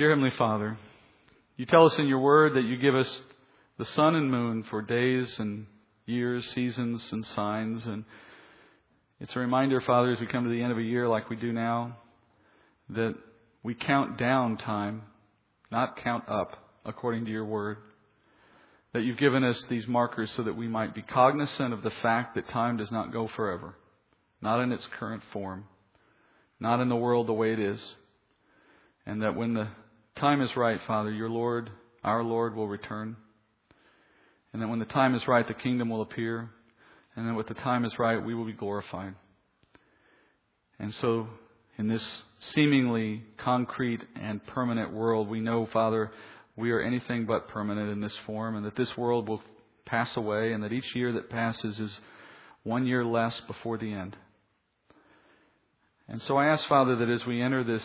Dear Heavenly Father, you tell us in your word that you give us the sun and moon for days and years, seasons and signs. And it's a reminder, Father, as we come to the end of a year like we do now, that we count down time, not count up, according to your word. That you've given us these markers so that we might be cognizant of the fact that time does not go forever, not in its current form, not in the world the way it is. And that when the time is right, Father, your Lord, our Lord, will return. And that when the time is right, the kingdom will appear. And then when the time is right, we will be glorified. And so, in this seemingly concrete and permanent world, we know, Father, we are anything but permanent in this form, and that this world will pass away, and that each year that passes is one year less before the end. And so I ask, Father, that as we enter this,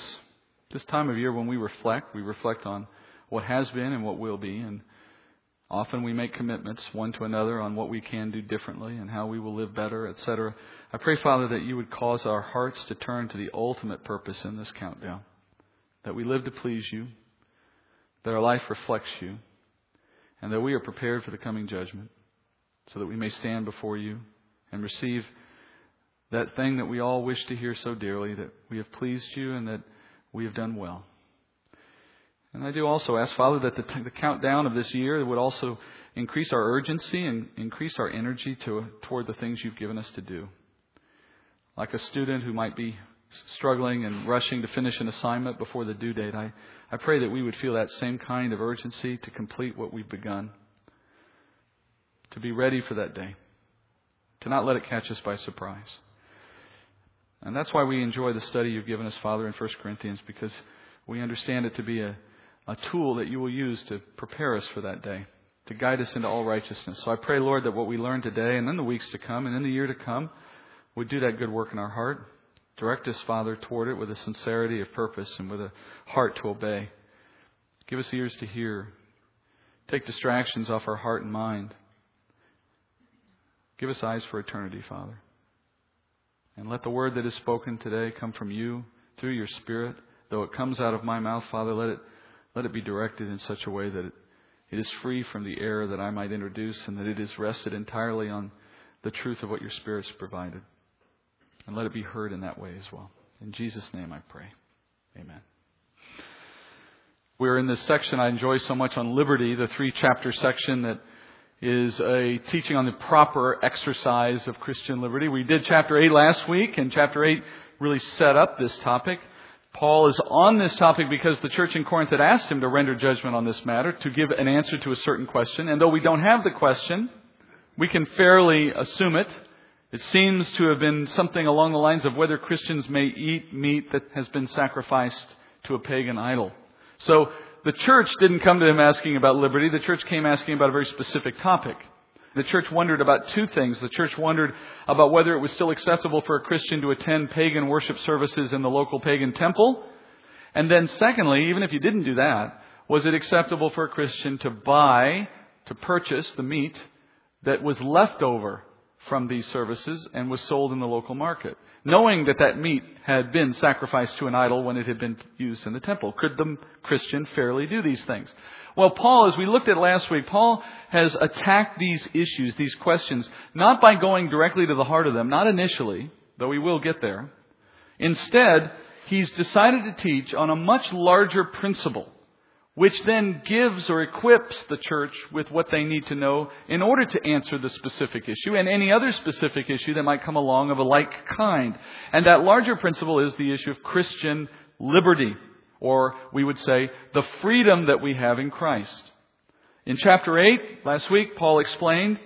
this time of year when we reflect, we reflect on what has been and what will be, and Often we make commitments one to another on what we can do differently and how we will live better, etc. I pray, Father, that you would cause our hearts to turn to the ultimate purpose in this countdown. That we live to please you, that our life reflects you, and that we are prepared for the coming judgment so that we may stand before you and receive that thing that we all wish to hear so dearly that we have pleased you and that we have done well. And I do also ask, Father, that the, t- the countdown of this year would also increase our urgency and increase our energy to, toward the things you've given us to do. Like a student who might be struggling and rushing to finish an assignment before the due date, I, I pray that we would feel that same kind of urgency to complete what we've begun, to be ready for that day, to not let it catch us by surprise. And that's why we enjoy the study you've given us, Father, in 1 Corinthians, because we understand it to be a, a tool that you will use to prepare us for that day, to guide us into all righteousness. So I pray, Lord, that what we learn today and in the weeks to come and in the year to come would do that good work in our heart. Direct us, Father, toward it with a sincerity of purpose and with a heart to obey. Give us ears to hear. Take distractions off our heart and mind. Give us eyes for eternity, Father. And let the word that is spoken today come from you through your Spirit. Though it comes out of my mouth, Father, let it let it be directed in such a way that it, it is free from the error that I might introduce and that it is rested entirely on the truth of what your Spirit's provided. And let it be heard in that way as well. In Jesus' name I pray. Amen. We're in this section I enjoy so much on liberty, the three chapter section that is a teaching on the proper exercise of Christian liberty. We did chapter 8 last week, and chapter 8 really set up this topic. Paul is on this topic because the church in Corinth had asked him to render judgment on this matter, to give an answer to a certain question. And though we don't have the question, we can fairly assume it. It seems to have been something along the lines of whether Christians may eat meat that has been sacrificed to a pagan idol. So the church didn't come to him asking about liberty. The church came asking about a very specific topic. The church wondered about two things. The church wondered about whether it was still acceptable for a Christian to attend pagan worship services in the local pagan temple. And then secondly, even if you didn't do that, was it acceptable for a Christian to buy, to purchase the meat that was left over from these services and was sold in the local market? Knowing that that meat had been sacrificed to an idol when it had been used in the temple. Could the Christian fairly do these things? Well, Paul, as we looked at last week, Paul has attacked these issues, these questions, not by going directly to the heart of them, not initially, though he will get there. Instead, he's decided to teach on a much larger principle, which then gives or equips the church with what they need to know in order to answer the specific issue and any other specific issue that might come along of a like kind. And that larger principle is the issue of Christian liberty or we would say the freedom that we have in Christ. In chapter 8, last week, Paul explained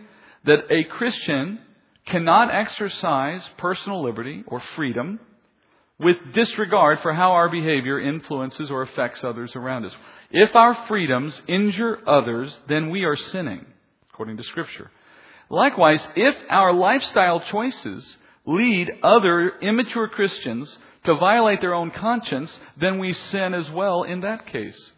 that a Christian cannot exercise personal liberty or freedom with disregard for how our behavior influences or affects others around us. If our freedoms injure others, then we are sinning, according to Scripture. Likewise, if our lifestyle choices lead other immature Christians to violate their own conscience, then we sin as well in that case.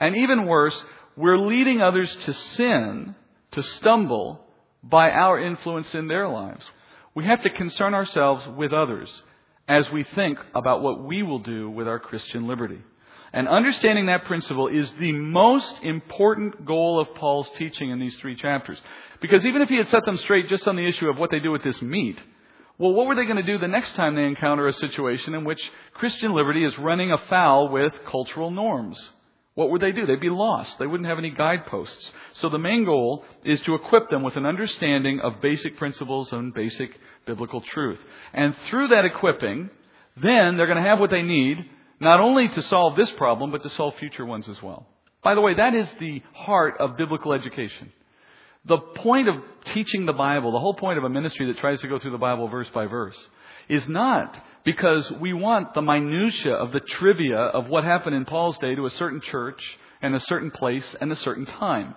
And even worse, we're leading others to sin, to stumble, by our influence in their lives. We have to concern ourselves with others as we think about what we will do with our Christian liberty. And understanding that principle is the most important goal of Paul's teaching in these three chapters. Because even if he had set them straight just on the issue of what they do with this meat, well, what were they going to do the next time they encounter a situation in which Christian liberty is running afoul with cultural norms? What would they do? They'd be lost. They wouldn't have any guideposts. So the main goal is to equip them with an understanding of basic principles and basic biblical truth. And through that equipping, then they're going to have what they need not only to solve this problem, but to solve future ones as well. By the way, that is the heart of biblical education. The point of teaching the Bible, the whole point of a ministry that tries to go through the Bible verse by verse, is not because we want the minutia of the trivia of what happened in Paul's day to a certain church and a certain place and a certain time.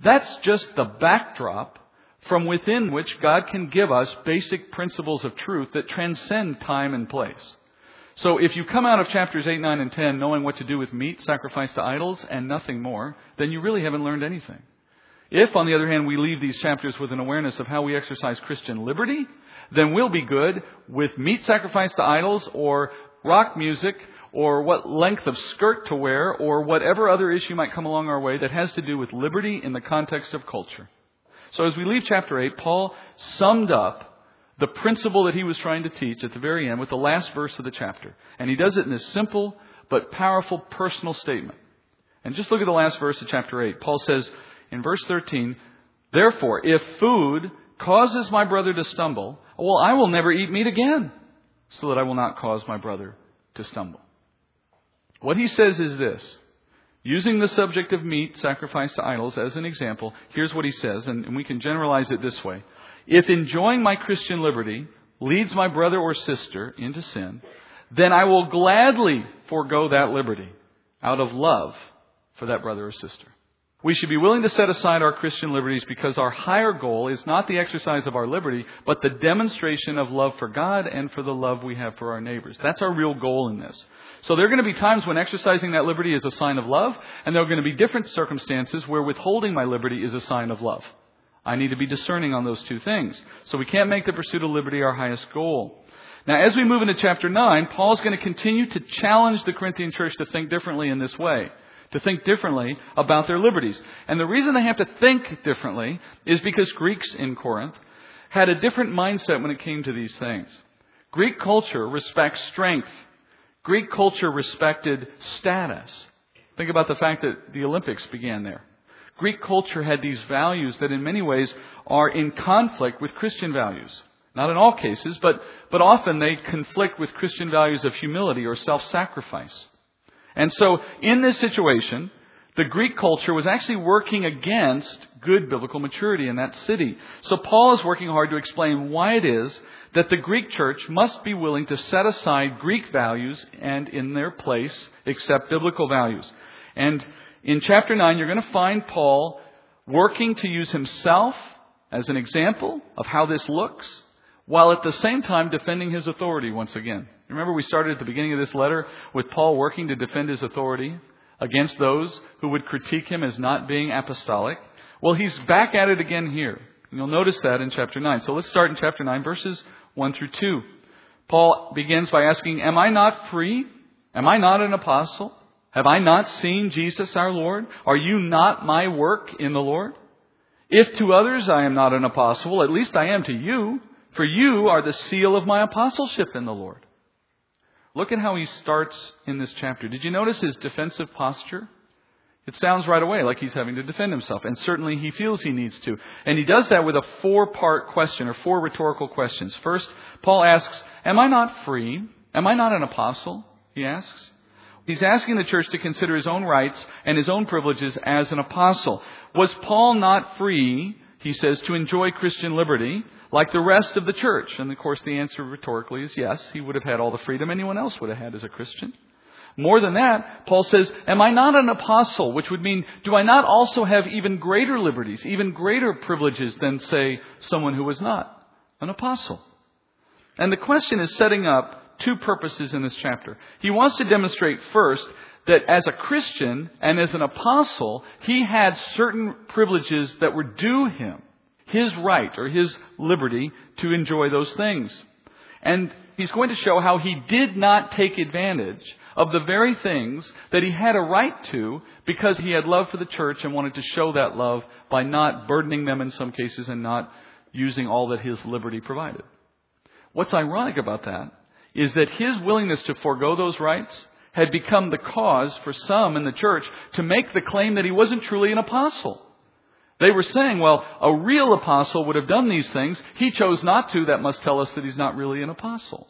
That's just the backdrop from within which God can give us basic principles of truth that transcend time and place. So if you come out of chapters 8, 9, and 10 knowing what to do with meat sacrificed to idols and nothing more, then you really haven't learned anything. If, on the other hand, we leave these chapters with an awareness of how we exercise Christian liberty, then we'll be good with meat sacrificed to idols or rock music or what length of skirt to wear or whatever other issue might come along our way that has to do with liberty in the context of culture. So as we leave chapter 8, Paul summed up the principle that he was trying to teach at the very end with the last verse of the chapter. And he does it in this simple but powerful personal statement. And just look at the last verse of chapter 8. Paul says in verse 13, Therefore, if food causes my brother to stumble, well, I will never eat meat again, so that I will not cause my brother to stumble. What he says is this. Using the subject of meat sacrificed to idols as an example, here's what he says, and we can generalize it this way. If enjoying my Christian liberty leads my brother or sister into sin, then I will gladly forego that liberty out of love for that brother or sister. We should be willing to set aside our Christian liberties because our higher goal is not the exercise of our liberty, but the demonstration of love for God and for the love we have for our neighbors. That's our real goal in this. So there are going to be times when exercising that liberty is a sign of love, and there are going to be different circumstances where withholding my liberty is a sign of love. I need to be discerning on those two things. So we can't make the pursuit of liberty our highest goal. Now, as we move into chapter 9, Paul's going to continue to challenge the Corinthian church to think differently in this way, to think differently about their liberties. And the reason they have to think differently is because Greeks in Corinth had a different mindset when it came to these things. Greek culture respects strength. Greek culture respected status. Think about the fact that the Olympics began there. Greek culture had these values that in many ways are in conflict with Christian values. Not in all cases, but, but often they conflict with Christian values of humility or self-sacrifice. And so in this situation, the Greek culture was actually working against good biblical maturity in that city. So Paul is working hard to explain why it is that the Greek church must be willing to set aside Greek values and in their place accept biblical values. And in chapter 9, you're going to find Paul working to use himself as an example of how this looks, while at the same time defending his authority once again. Remember, we started at the beginning of this letter with Paul working to defend his authority against those who would critique him as not being apostolic. Well, he's back at it again here. You'll notice that in chapter 9. So let's start in chapter 9, verses 1 through 2. Paul begins by asking, Am I not free? Am I not an apostle? Have I not seen Jesus our Lord? Are you not my work in the Lord? If to others I am not an apostle, at least I am to you, for you are the seal of my apostleship in the Lord. Look at how he starts in this chapter. Did you notice his defensive posture? It sounds right away like he's having to defend himself, and certainly he feels he needs to. And he does that with a four part question, or four rhetorical questions. First, Paul asks, Am I not free? Am I not an apostle? He asks. He's asking the church to consider his own rights and his own privileges as an apostle. Was Paul not free, he says, to enjoy Christian liberty like the rest of the church? And of course, the answer rhetorically is yes. He would have had all the freedom anyone else would have had as a Christian. More than that, Paul says, Am I not an apostle? Which would mean, do I not also have even greater liberties, even greater privileges than, say, someone who was not an apostle? And the question is setting up two purposes in this chapter. He wants to demonstrate first that as a Christian and as an apostle, he had certain privileges that were due him. His right or his liberty to enjoy those things. And he's going to show how he did not take advantage of the very things that he had a right to because he had love for the church and wanted to show that love by not burdening them in some cases and not using all that his liberty provided. What's ironic about that is that his willingness to forego those rights had become the cause for some in the church to make the claim that he wasn't truly an apostle. They were saying, well, a real apostle would have done these things. He chose not to. That must tell us that he's not really an apostle.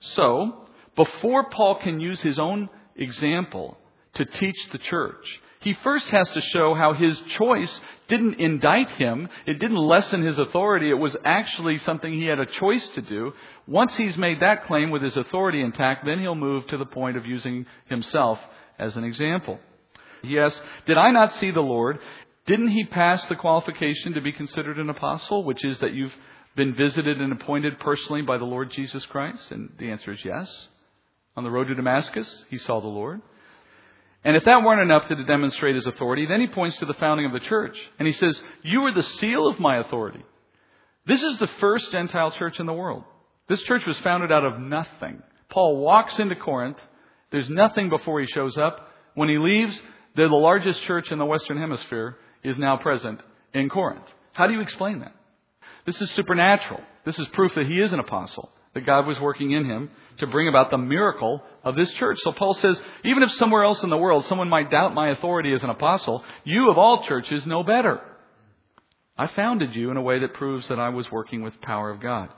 So, before Paul can use his own example to teach the church, he first has to show how his choice didn't indict him. It didn't lessen his authority. It was actually something he had a choice to do. Once he's made that claim with his authority intact, then he'll move to the point of using himself as an example. Yes, did I not see the Lord? Didn't he pass the qualification to be considered an apostle, which is that you've been visited and appointed personally by the Lord Jesus Christ? And the answer is yes. On the road to Damascus, he saw the Lord. And if that weren't enough to demonstrate his authority, then he points to the founding of the church. And he says, You are the seal of my authority. This is the first Gentile church in the world. This church was founded out of nothing. Paul walks into Corinth. There's nothing before he shows up. When he leaves, they're the largest church in the Western Hemisphere is now present in Corinth. How do you explain that? This is supernatural. This is proof that he is an apostle, that God was working in him to bring about the miracle of this church. So Paul says, even if somewhere else in the world someone might doubt my authority as an apostle, you of all churches know better. I founded you in a way that proves that I was working with power of God.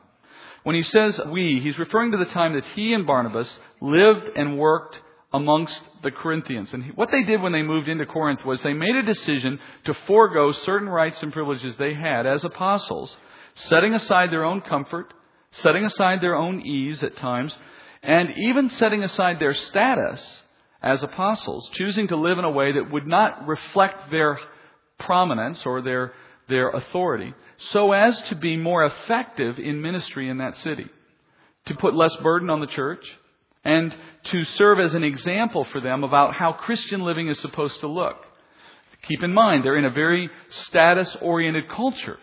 When he says we, he's referring to the time that he and Barnabas lived and worked amongst the Corinthians. And what they did when they moved into Corinth was they made a decision to forego certain rights and privileges they had as apostles, setting aside their own comfort, setting aside their own ease at times, and even setting aside their status as apostles, choosing to live in a way that would not reflect their prominence or their, their authority, so as to be more effective in ministry in that city, to put less burden on the church, and to serve as an example for them about how Christian living is supposed to look. Keep in mind, they're in a very status oriented culture.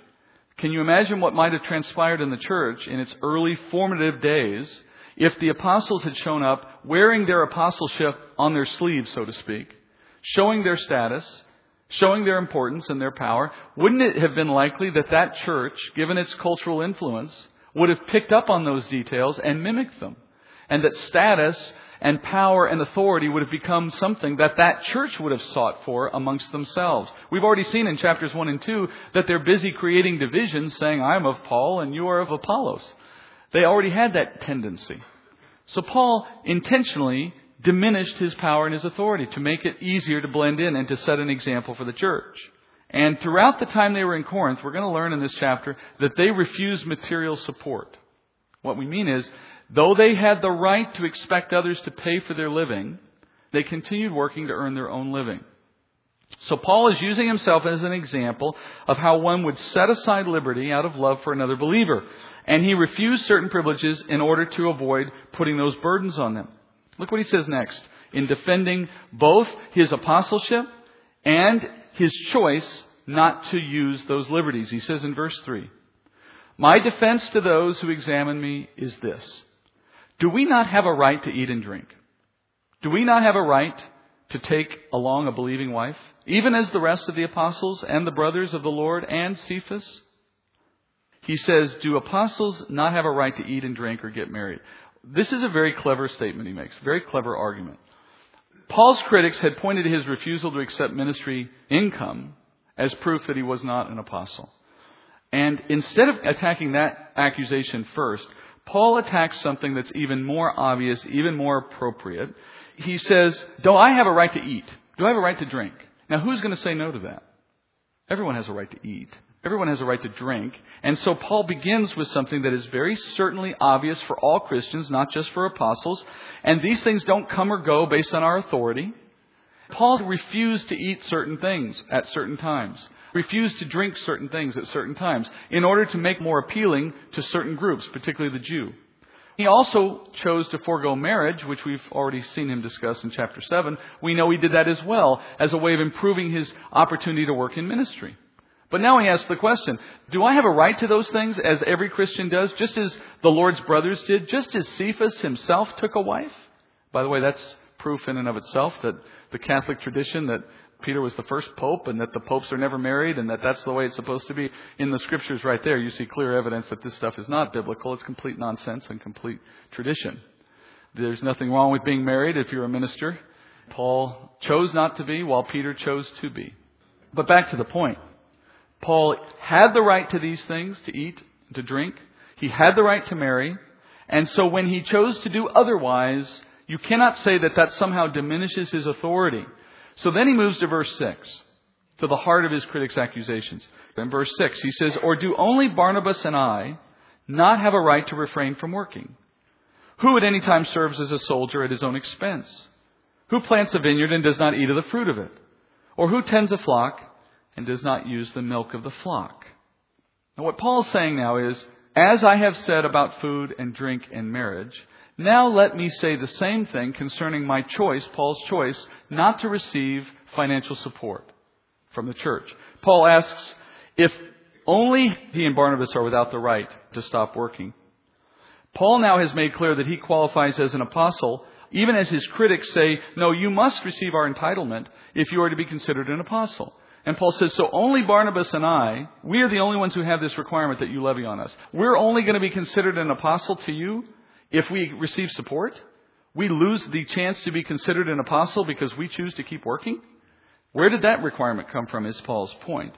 Can you imagine what might have transpired in the church in its early formative days if the apostles had shown up wearing their apostleship on their sleeves, so to speak, showing their status, showing their importance and their power? Wouldn't it have been likely that that church, given its cultural influence, would have picked up on those details and mimicked them? And that status and power and authority would have become something that that church would have sought for amongst themselves. We've already seen in chapters 1 and 2 that they're busy creating divisions saying, I'm of Paul and you are of Apollos. They already had that tendency. So Paul intentionally diminished his power and his authority to make it easier to blend in and to set an example for the church. And throughout the time they were in Corinth, we're going to learn in this chapter that they refused material support. What we mean is Though they had the right to expect others to pay for their living, they continued working to earn their own living. So Paul is using himself as an example of how one would set aside liberty out of love for another believer. And he refused certain privileges in order to avoid putting those burdens on them. Look what he says next. In defending both his apostleship and his choice not to use those liberties. He says in verse 3, My defense to those who examine me is this do we not have a right to eat and drink? Do we not have a right to take along a believing wife, even as the rest of the apostles and the brothers of the Lord and Cephas? He says, Do apostles not have a right to eat and drink or get married? This is a very clever statement he makes, very clever argument. Paul's critics had pointed to his refusal to accept ministry income as proof that he was not an apostle. And instead of attacking that accusation first, Paul attacks something that's even more obvious, even more appropriate. He says, Do I have a right to eat? Do I have a right to drink? Now, who's going to say no to that? Everyone has a right to eat. Everyone has a right to drink. And so Paul begins with something that is very certainly obvious for all Christians, not just for apostles. And these things don't come or go based on our authority. Paul refused to eat certain things at certain times refused to drink certain things at certain times in order to make more appealing to certain groups, particularly the Jew. He also chose to forego marriage, which we've already seen him discuss in chapter 7. We know he did that as well as a way of improving his opportunity to work in ministry. But now he asks the question, do I have a right to those things as every Christian does, just as the Lord's brothers did, just as Cephas himself took a wife? By the way, that's proof in and of itself that the Catholic tradition that Peter was the first pope and that the popes are never married and that that's the way it's supposed to be. In the scriptures right there, you see clear evidence that this stuff is not biblical. It's complete nonsense and complete tradition. There's nothing wrong with being married if you're a minister. Paul chose not to be while Peter chose to be. But back to the point. Paul had the right to these things, to eat, to drink. He had the right to marry. And so when he chose to do otherwise, you cannot say that that somehow diminishes his authority. So then he moves to verse 6, to the heart of his critics' accusations. In verse 6, he says, Or do only Barnabas and I not have a right to refrain from working? Who at any time serves as a soldier at his own expense? Who plants a vineyard and does not eat of the fruit of it? Or who tends a flock and does not use the milk of the flock? Now what Paul's saying now is, as I have said about food and drink and marriage, now let me say the same thing concerning my choice, Paul's choice, not to receive financial support from the church. Paul asks if only he and Barnabas are without the right to stop working. Paul now has made clear that he qualifies as an apostle, even as his critics say, no, you must receive our entitlement if you are to be considered an apostle. And Paul says, so only Barnabas and I, we are the only ones who have this requirement that you levy on us. We're only going to be considered an apostle to you if we receive support. We lose the chance to be considered an apostle because we choose to keep working. Where did that requirement come from is Paul's point.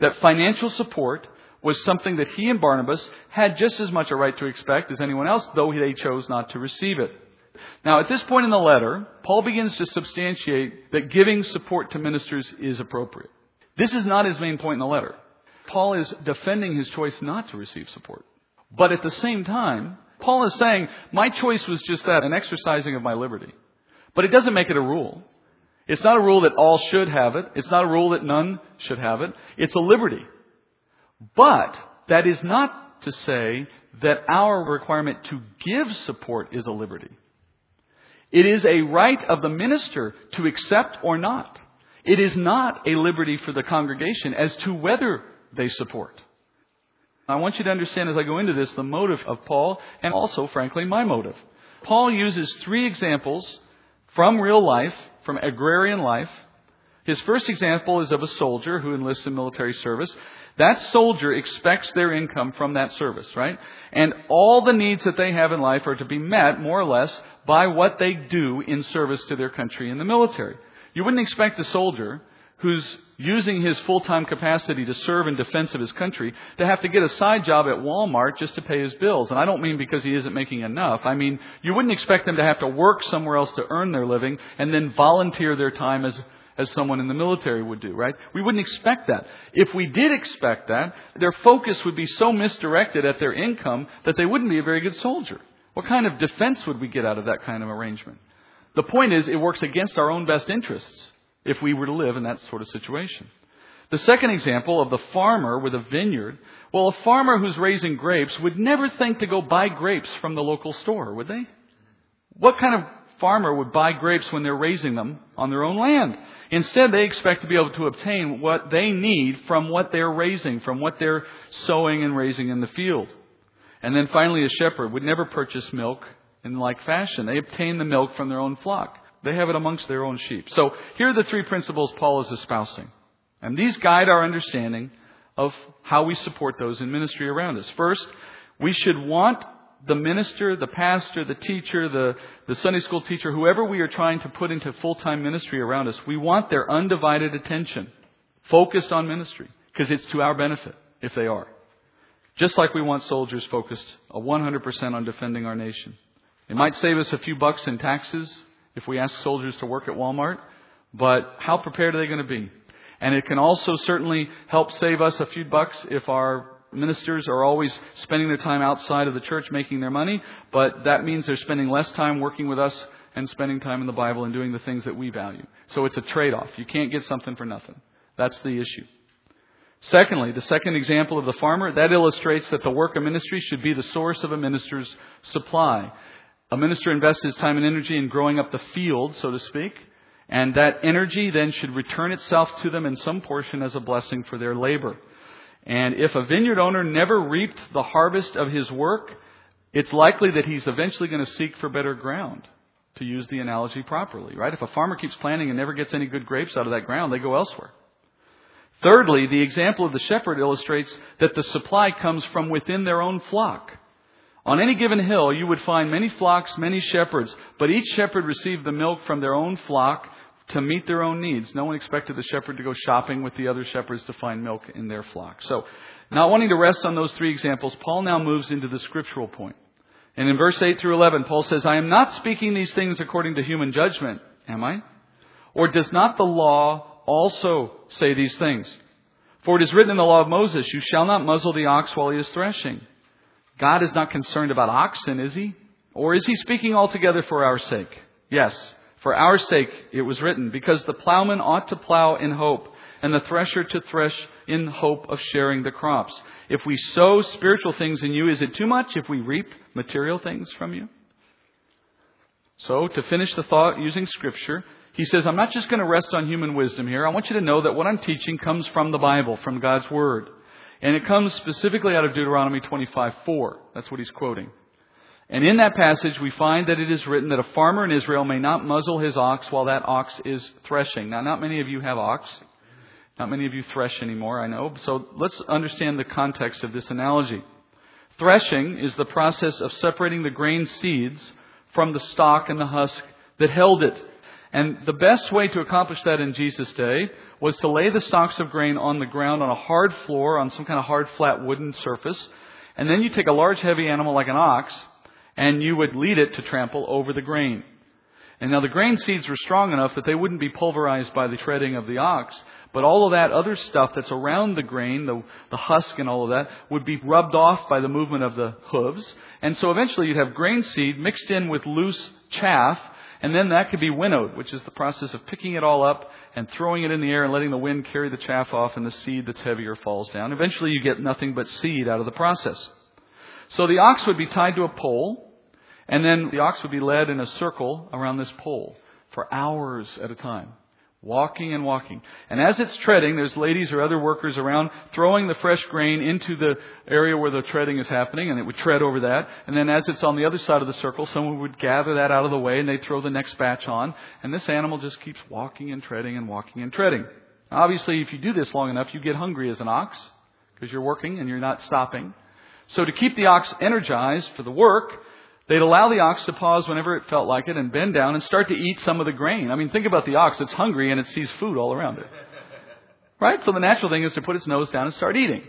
That financial support was something that he and Barnabas had just as much a right to expect as anyone else, though they chose not to receive it. Now, at this point in the letter, Paul begins to substantiate that giving support to ministers is appropriate. This is not his main point in the letter. Paul is defending his choice not to receive support. But at the same time, Paul is saying, my choice was just that, an exercising of my liberty. But it doesn't make it a rule. It's not a rule that all should have it. It's not a rule that none should have it. It's a liberty. But that is not to say that our requirement to give support is a liberty. It is a right of the minister to accept or not. It is not a liberty for the congregation as to whether they support. I want you to understand as I go into this the motive of Paul and also, frankly, my motive. Paul uses three examples from real life, from agrarian life. His first example is of a soldier who enlists in military service. That soldier expects their income from that service, right? And all the needs that they have in life are to be met, more or less, by what they do in service to their country in the military. You wouldn't expect a soldier who's using his full-time capacity to serve in defense of his country to have to get a side job at Walmart just to pay his bills. And I don't mean because he isn't making enough. I mean, you wouldn't expect them to have to work somewhere else to earn their living and then volunteer their time as as someone in the military would do, right? We wouldn't expect that. If we did expect that, their focus would be so misdirected at their income that they wouldn't be a very good soldier. What kind of defense would we get out of that kind of arrangement? The point is, it works against our own best interests if we were to live in that sort of situation. The second example of the farmer with a vineyard, well, a farmer who's raising grapes would never think to go buy grapes from the local store, would they? What kind of farmer would buy grapes when they're raising them on their own land? Instead, they expect to be able to obtain what they need from what they're raising, from what they're sowing and raising in the field. And then finally, a shepherd would never purchase milk in like fashion. They obtain the milk from their own flock. They have it amongst their own sheep. So here are the three principles Paul is espousing. And these guide our understanding of how we support those in ministry around us. First, we should want the minister, the pastor, the teacher, the, the Sunday school teacher, whoever we are trying to put into full-time ministry around us, we want their undivided attention focused on ministry because it's to our benefit if they are. Just like we want soldiers focused 100% on defending our nation. It might save us a few bucks in taxes if we ask soldiers to work at Walmart, but how prepared are they going to be? And it can also certainly help save us a few bucks if our ministers are always spending their time outside of the church making their money, but that means they're spending less time working with us and spending time in the Bible and doing the things that we value. So it's a trade-off. You can't get something for nothing. That's the issue. Secondly, the second example of the farmer, that illustrates that the work of ministry should be the source of a minister's supply. A minister invests his time and energy in growing up the field, so to speak, and that energy then should return itself to them in some portion as a blessing for their labor. And if a vineyard owner never reaped the harvest of his work, it's likely that he's eventually going to seek for better ground. to use the analogy properly, right? If a farmer keeps planting and never gets any good grapes out of that ground, they go elsewhere. Thirdly, the example of the shepherd illustrates that the supply comes from within their own flock. On any given hill, you would find many flocks, many shepherds, but each shepherd received the milk from their own flock to meet their own needs. No one expected the shepherd to go shopping with the other shepherds to find milk in their flock. So, not wanting to rest on those three examples, Paul now moves into the scriptural point. And in verse 8 through 11, Paul says, I am not speaking these things according to human judgment, am I? Or does not the law also say these things? For it is written in the law of Moses, You shall not muzzle the ox while he is threshing. God is not concerned about oxen, is he? Or is he speaking altogether for our sake? Yes, for our sake it was written, because the plowman ought to plow in hope, and the thresher to thresh in hope of sharing the crops. If we sow spiritual things in you, is it too much if we reap material things from you? So, to finish the thought using scripture, he says, I'm not just going to rest on human wisdom here. I want you to know that what I'm teaching comes from the Bible, from God's Word. And it comes specifically out of Deuteronomy 25:4. That's what he's quoting. And in that passage, we find that it is written that a farmer in Israel may not muzzle his ox while that ox is threshing. Now, not many of you have ox. Not many of you thresh anymore, I know. So let's understand the context of this analogy. Threshing is the process of separating the grain seeds from the stalk and the husk that held it. And the best way to accomplish that in Jesus' day was to lay the stalks of grain on the ground on a hard floor, on some kind of hard, flat wooden surface. And then you take a large, heavy animal like an ox, and you would lead it to trample over the grain. And now the grain seeds were strong enough that they wouldn't be pulverized by the treading of the ox, but all of that other stuff that's around the grain, the, the husk and all of that, would be rubbed off by the movement of the hooves. And so eventually you'd have grain seed mixed in with loose chaff, and then that could be winnowed, which is the process of picking it all up and throwing it in the air and letting the wind carry the chaff off, and the seed that's heavier falls down. Eventually you get nothing but seed out of the process. So the ox would be tied to a pole, and then the ox would be led in a circle around this pole for hours at a time. Walking and walking. And as it's treading, there's ladies or other workers around throwing the fresh grain into the area where the treading is happening, and it would tread over that. And then as it's on the other side of the circle, someone would gather that out of the way and they'd throw the next batch on. And this animal just keeps walking and treading and walking and treading. Obviously, if you do this long enough, you get hungry as an ox because you're working and you're not stopping. So to keep the ox energized for the work, They'd allow the ox to pause whenever it felt like it and bend down and start to eat some of the grain. I mean, think about the ox. It's hungry and it sees food all around it. Right? So the natural thing is to put its nose down and start eating.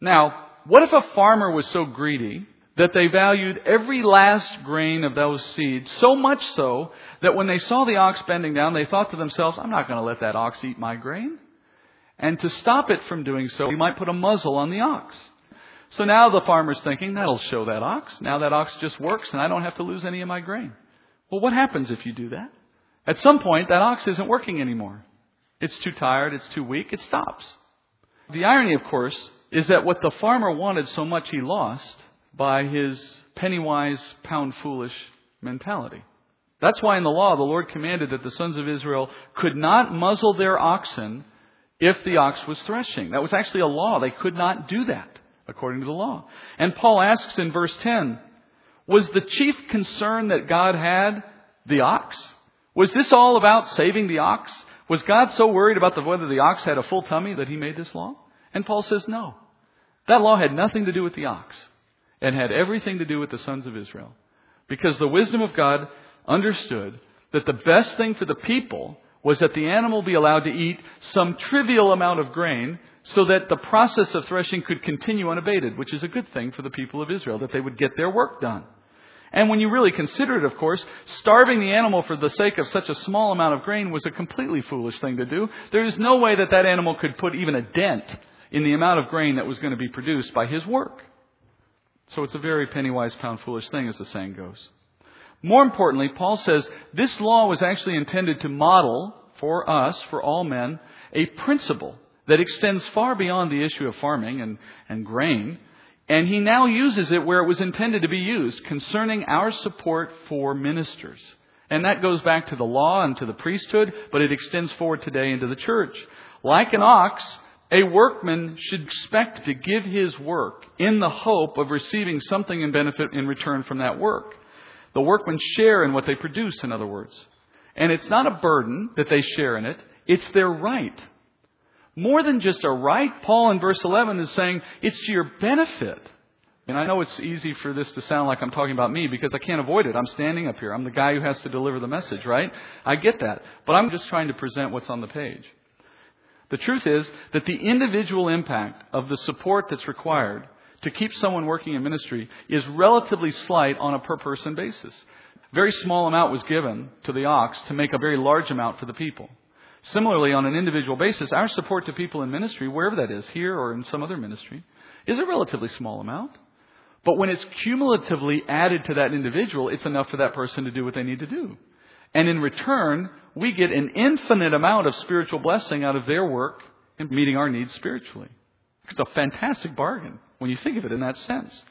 Now, what if a farmer was so greedy that they valued every last grain of those seeds so much so that when they saw the ox bending down, they thought to themselves, I'm not going to let that ox eat my grain. And to stop it from doing so, we might put a muzzle on the ox. So now the farmer's thinking, that'll show that ox. Now that ox just works and I don't have to lose any of my grain. Well, what happens if you do that? At some point, that ox isn't working anymore. It's too tired, it's too weak, it stops. The irony, of course, is that what the farmer wanted so much he lost by his penny wise, pound foolish mentality. That's why in the law the Lord commanded that the sons of Israel could not muzzle their oxen if the ox was threshing. That was actually a law. They could not do that according to the law. And Paul asks in verse 10, was the chief concern that God had the ox? Was this all about saving the ox? Was God so worried about the, whether the ox had a full tummy that he made this law? And Paul says no. That law had nothing to do with the ox and had everything to do with the sons of Israel. Because the wisdom of God understood that the best thing for the people was that the animal be allowed to eat some trivial amount of grain so that the process of threshing could continue unabated, which is a good thing for the people of Israel, that they would get their work done. And when you really consider it, of course, starving the animal for the sake of such a small amount of grain was a completely foolish thing to do. There is no way that that animal could put even a dent in the amount of grain that was going to be produced by his work. So it's a very penny wise, pound foolish thing, as the saying goes. More importantly, Paul says this law was actually intended to model for us, for all men, a principle that extends far beyond the issue of farming and, and grain. And he now uses it where it was intended to be used, concerning our support for ministers. And that goes back to the law and to the priesthood, but it extends forward today into the church. Like an ox, a workman should expect to give his work in the hope of receiving something in benefit in return from that work. The workmen share in what they produce, in other words. And it's not a burden that they share in it, it's their right. More than just a right, Paul in verse 11 is saying it's to your benefit. And I know it's easy for this to sound like I'm talking about me because I can't avoid it. I'm standing up here. I'm the guy who has to deliver the message, right? I get that. But I'm just trying to present what's on the page. The truth is that the individual impact of the support that's required to keep someone working in ministry is relatively slight on a per person basis. Very small amount was given to the ox to make a very large amount for the people. Similarly, on an individual basis, our support to people in ministry, wherever that is, here or in some other ministry, is a relatively small amount. But when it's cumulatively added to that individual, it's enough for that person to do what they need to do. And in return, we get an infinite amount of spiritual blessing out of their work in meeting our needs spiritually. It's a fantastic bargain when you think of it in that sense.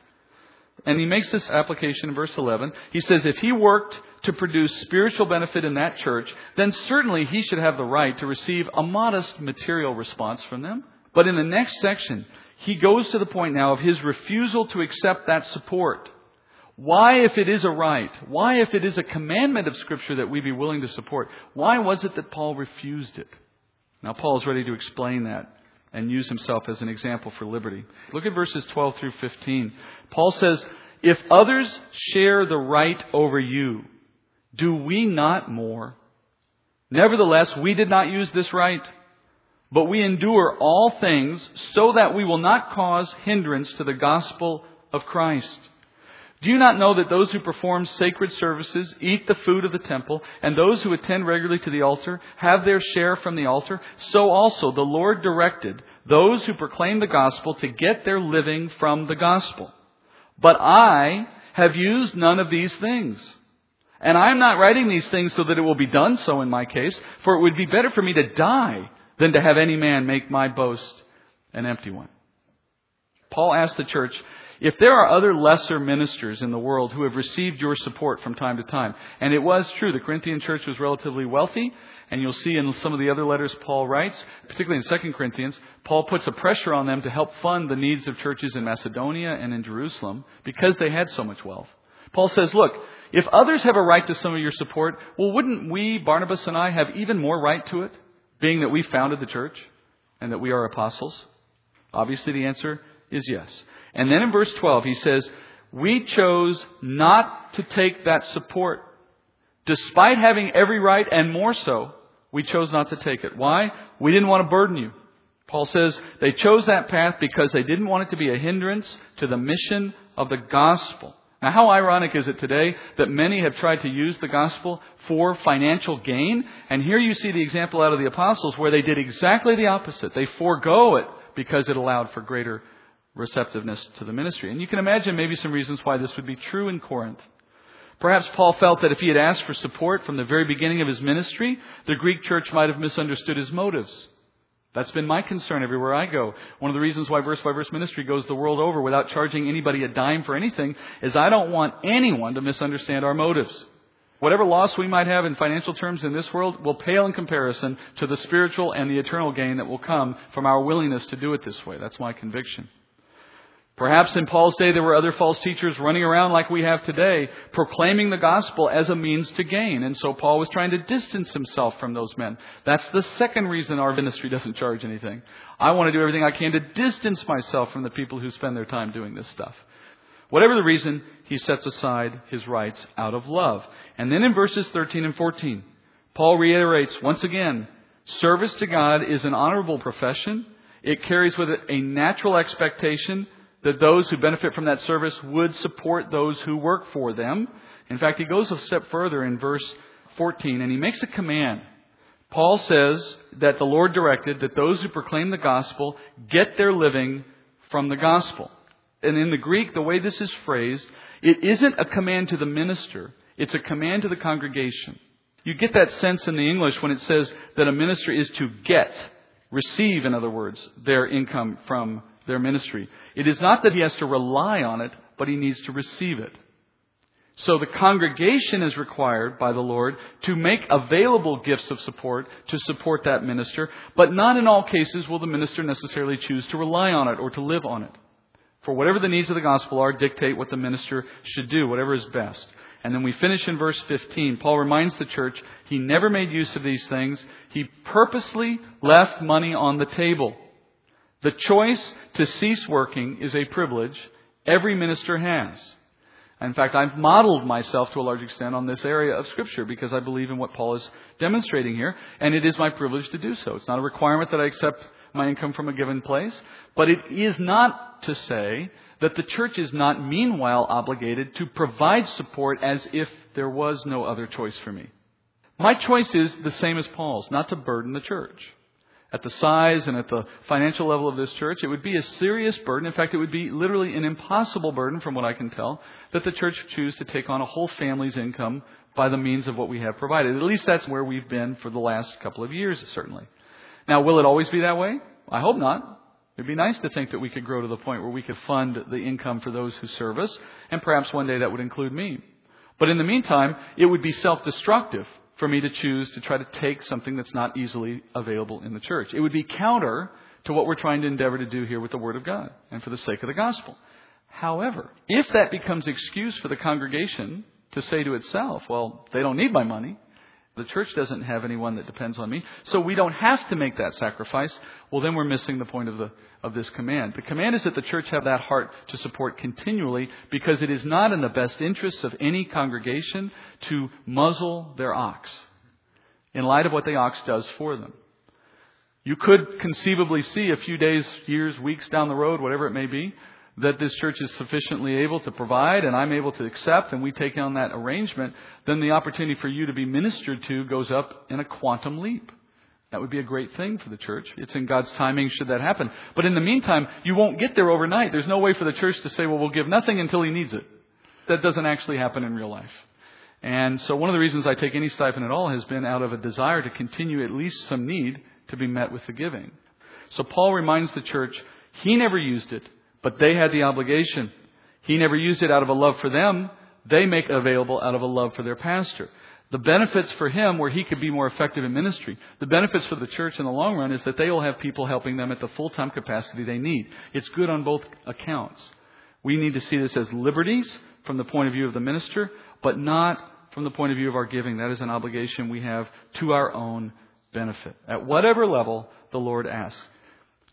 And he makes this application in verse 11. He says, if he worked to produce spiritual benefit in that church, then certainly he should have the right to receive a modest material response from them. But in the next section, he goes to the point now of his refusal to accept that support. Why, if it is a right, why, if it is a commandment of Scripture that we be willing to support, why was it that Paul refused it? Now, Paul is ready to explain that and use himself as an example for liberty. Look at verses 12 through 15. Paul says, If others share the right over you, do we not more? Nevertheless, we did not use this right but we endure all things so that we will not cause hindrance to the gospel of Christ. Do you not know that those who perform sacred services eat the food of the temple, and those who attend regularly to the altar have their share from the altar? So also the Lord directed those who proclaim the gospel to get their living from the gospel. But I have used none of these things. And I am not writing these things so that it will be done so in my case, for it would be better for me to die than to have any man make my boast an empty one. Paul asked the church, if there are other lesser ministers in the world who have received your support from time to time, and it was true, the Corinthian church was relatively wealthy, and you'll see in some of the other letters Paul writes, particularly in 2 Corinthians, Paul puts a pressure on them to help fund the needs of churches in Macedonia and in Jerusalem because they had so much wealth. Paul says, look, if others have a right to some of your support, well, wouldn't we, Barnabas and I, have even more right to it? being that we founded the church and that we are apostles? Obviously, the answer is yes. And then in verse 12, he says, We chose not to take that support. Despite having every right and more so, we chose not to take it. Why? We didn't want to burden you. Paul says they chose that path because they didn't want it to be a hindrance to the mission of the gospel. Now, how ironic is it today that many have tried to use the gospel for financial gain? And here you see the example out of the apostles where they did exactly the opposite. They forego it because it allowed for greater receptiveness to the ministry. And you can imagine maybe some reasons why this would be true in Corinth. Perhaps Paul felt that if he had asked for support from the very beginning of his ministry, the Greek church might have misunderstood his motives. That's been my concern everywhere I go. One of the reasons why verse by verse ministry goes the world over without charging anybody a dime for anything is I don't want anyone to misunderstand our motives. Whatever loss we might have in financial terms in this world will pale in comparison to the spiritual and the eternal gain that will come from our willingness to do it this way. That's my conviction. Perhaps in Paul's day there were other false teachers running around like we have today, proclaiming the gospel as a means to gain. And so Paul was trying to distance himself from those men. That's the second reason our ministry doesn't charge anything. I want to do everything I can to distance myself from the people who spend their time doing this stuff. Whatever the reason, he sets aside his rights out of love. And then in verses 13 and 14, Paul reiterates once again, service to God is an honorable profession. It carries with it a natural expectation that those who benefit from that service would support those who work for them. In fact, he goes a step further in verse 14 and he makes a command. Paul says that the Lord directed that those who proclaim the gospel get their living from the gospel. And in the Greek, the way this is phrased, it isn't a command to the minister, it's a command to the congregation. You get that sense in the English when it says that a minister is to get, receive, in other words, their income from their ministry. It is not that he has to rely on it, but he needs to receive it. So the congregation is required by the Lord to make available gifts of support to support that minister, but not in all cases will the minister necessarily choose to rely on it or to live on it. For whatever the needs of the gospel are, dictate what the minister should do, whatever is best. And then we finish in verse 15. Paul reminds the church he never made use of these things. He purposely left money on the table. The choice to cease working is a privilege every minister has. In fact, I've modeled myself to a large extent on this area of Scripture because I believe in what Paul is demonstrating here, and it is my privilege to do so. It's not a requirement that I accept my income from a given place, but it is not to say that the church is not meanwhile obligated to provide support as if there was no other choice for me. My choice is the same as Paul's, not to burden the church at the size and at the financial level of this church, it would be a serious burden. In fact, it would be literally an impossible burden, from what I can tell, that the church choose to take on a whole family's income by the means of what we have provided. At least that's where we've been for the last couple of years, certainly. Now, will it always be that way? I hope not. It'd be nice to think that we could grow to the point where we could fund the income for those who serve us, and perhaps one day that would include me. But in the meantime, it would be self-destructive for me to choose to try to take something that's not easily available in the church. It would be counter to what we're trying to endeavor to do here with the Word of God and for the sake of the gospel. However, if that becomes excuse for the congregation to say to itself, well, they don't need my money, the church doesn't have anyone that depends on me, so we don't have to make that sacrifice. Well, then we're missing the point of the of this command. The command is that the church have that heart to support continually because it is not in the best interests of any congregation to muzzle their ox in light of what the ox does for them. You could conceivably see a few days, years, weeks down the road, whatever it may be, that this church is sufficiently able to provide and I'm able to accept and we take on that arrangement, then the opportunity for you to be ministered to goes up in a quantum leap. That would be a great thing for the church. It's in God's timing should that happen. But in the meantime, you won't get there overnight. There's no way for the church to say, well, we'll give nothing until he needs it. That doesn't actually happen in real life. And so one of the reasons I take any stipend at all has been out of a desire to continue at least some need to be met with the giving. So Paul reminds the church, he never used it. But they had the obligation. He never used it out of a love for them. They make it available out of a love for their pastor. The benefits for him, where he could be more effective in ministry, the benefits for the church in the long run is that they will have people helping them at the full time capacity they need. It's good on both accounts. We need to see this as liberties from the point of view of the minister, but not from the point of view of our giving. That is an obligation we have to our own benefit. At whatever level the Lord asks.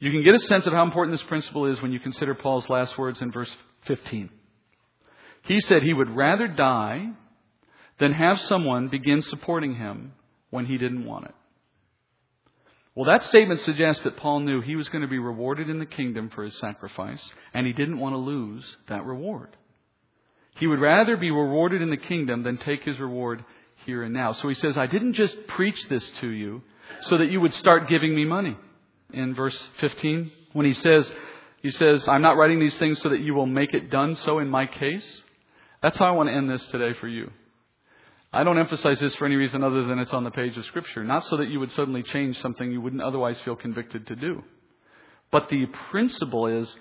You can get a sense of how important this principle is when you consider Paul's last words in verse 15. He said he would rather die than have someone begin supporting him when he didn't want it. Well, that statement suggests that Paul knew he was going to be rewarded in the kingdom for his sacrifice, and he didn't want to lose that reward. He would rather be rewarded in the kingdom than take his reward here and now. So he says, I didn't just preach this to you so that you would start giving me money in verse 15 when he says, he says, I'm not writing these things so that you will make it done so in my case. That's how I want to end this today for you. I don't emphasize this for any reason other than it's on the page of Scripture. Not so that you would suddenly change something you wouldn't otherwise feel convicted to do. But the principle is,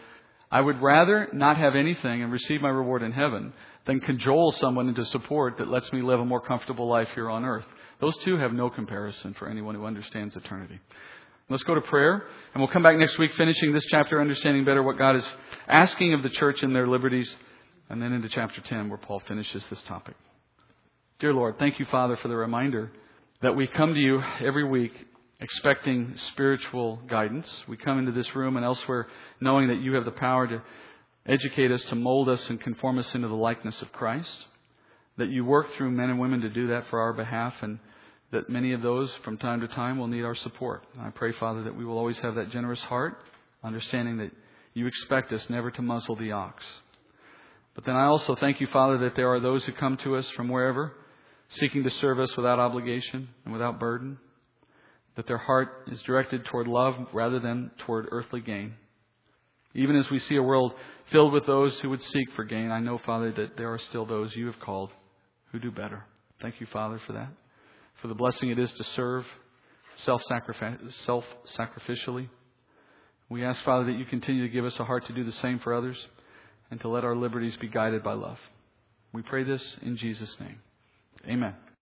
I would rather not have anything and receive my reward in heaven than cajole someone into support that lets me live a more comfortable life here on earth. Those two have no comparison for anyone who understands eternity. Let's go to prayer, and we'll come back next week finishing this chapter, understanding better what God is asking of the church in their liberties, and then into chapter 10, where Paul finishes this topic. Dear Lord, thank you, Father, for the reminder that we come to you every week expecting spiritual guidance. We come into this room and elsewhere knowing that you have the power to educate us, to mold us, and conform us into the likeness of Christ. That you work through men and women to do that for our behalf, and that many of those from time to time will need our support. I pray, Father, that we will always have that generous heart, understanding that you expect us never to muzzle the ox. But then I also thank you, Father, that there are those who come to us from wherever, seeking to serve us without obligation and without burden, that their heart is directed toward love rather than toward earthly gain. Even as we see a world filled with those who would seek for gain, I know, Father, that there are still those you have called who do better. Thank you, Father, for that for the blessing it is to serve self sacrificially. We ask, Father, that you continue to give us a heart to do the same for others and to let our liberties be guided by love. We pray this in Jesus' name. Amen.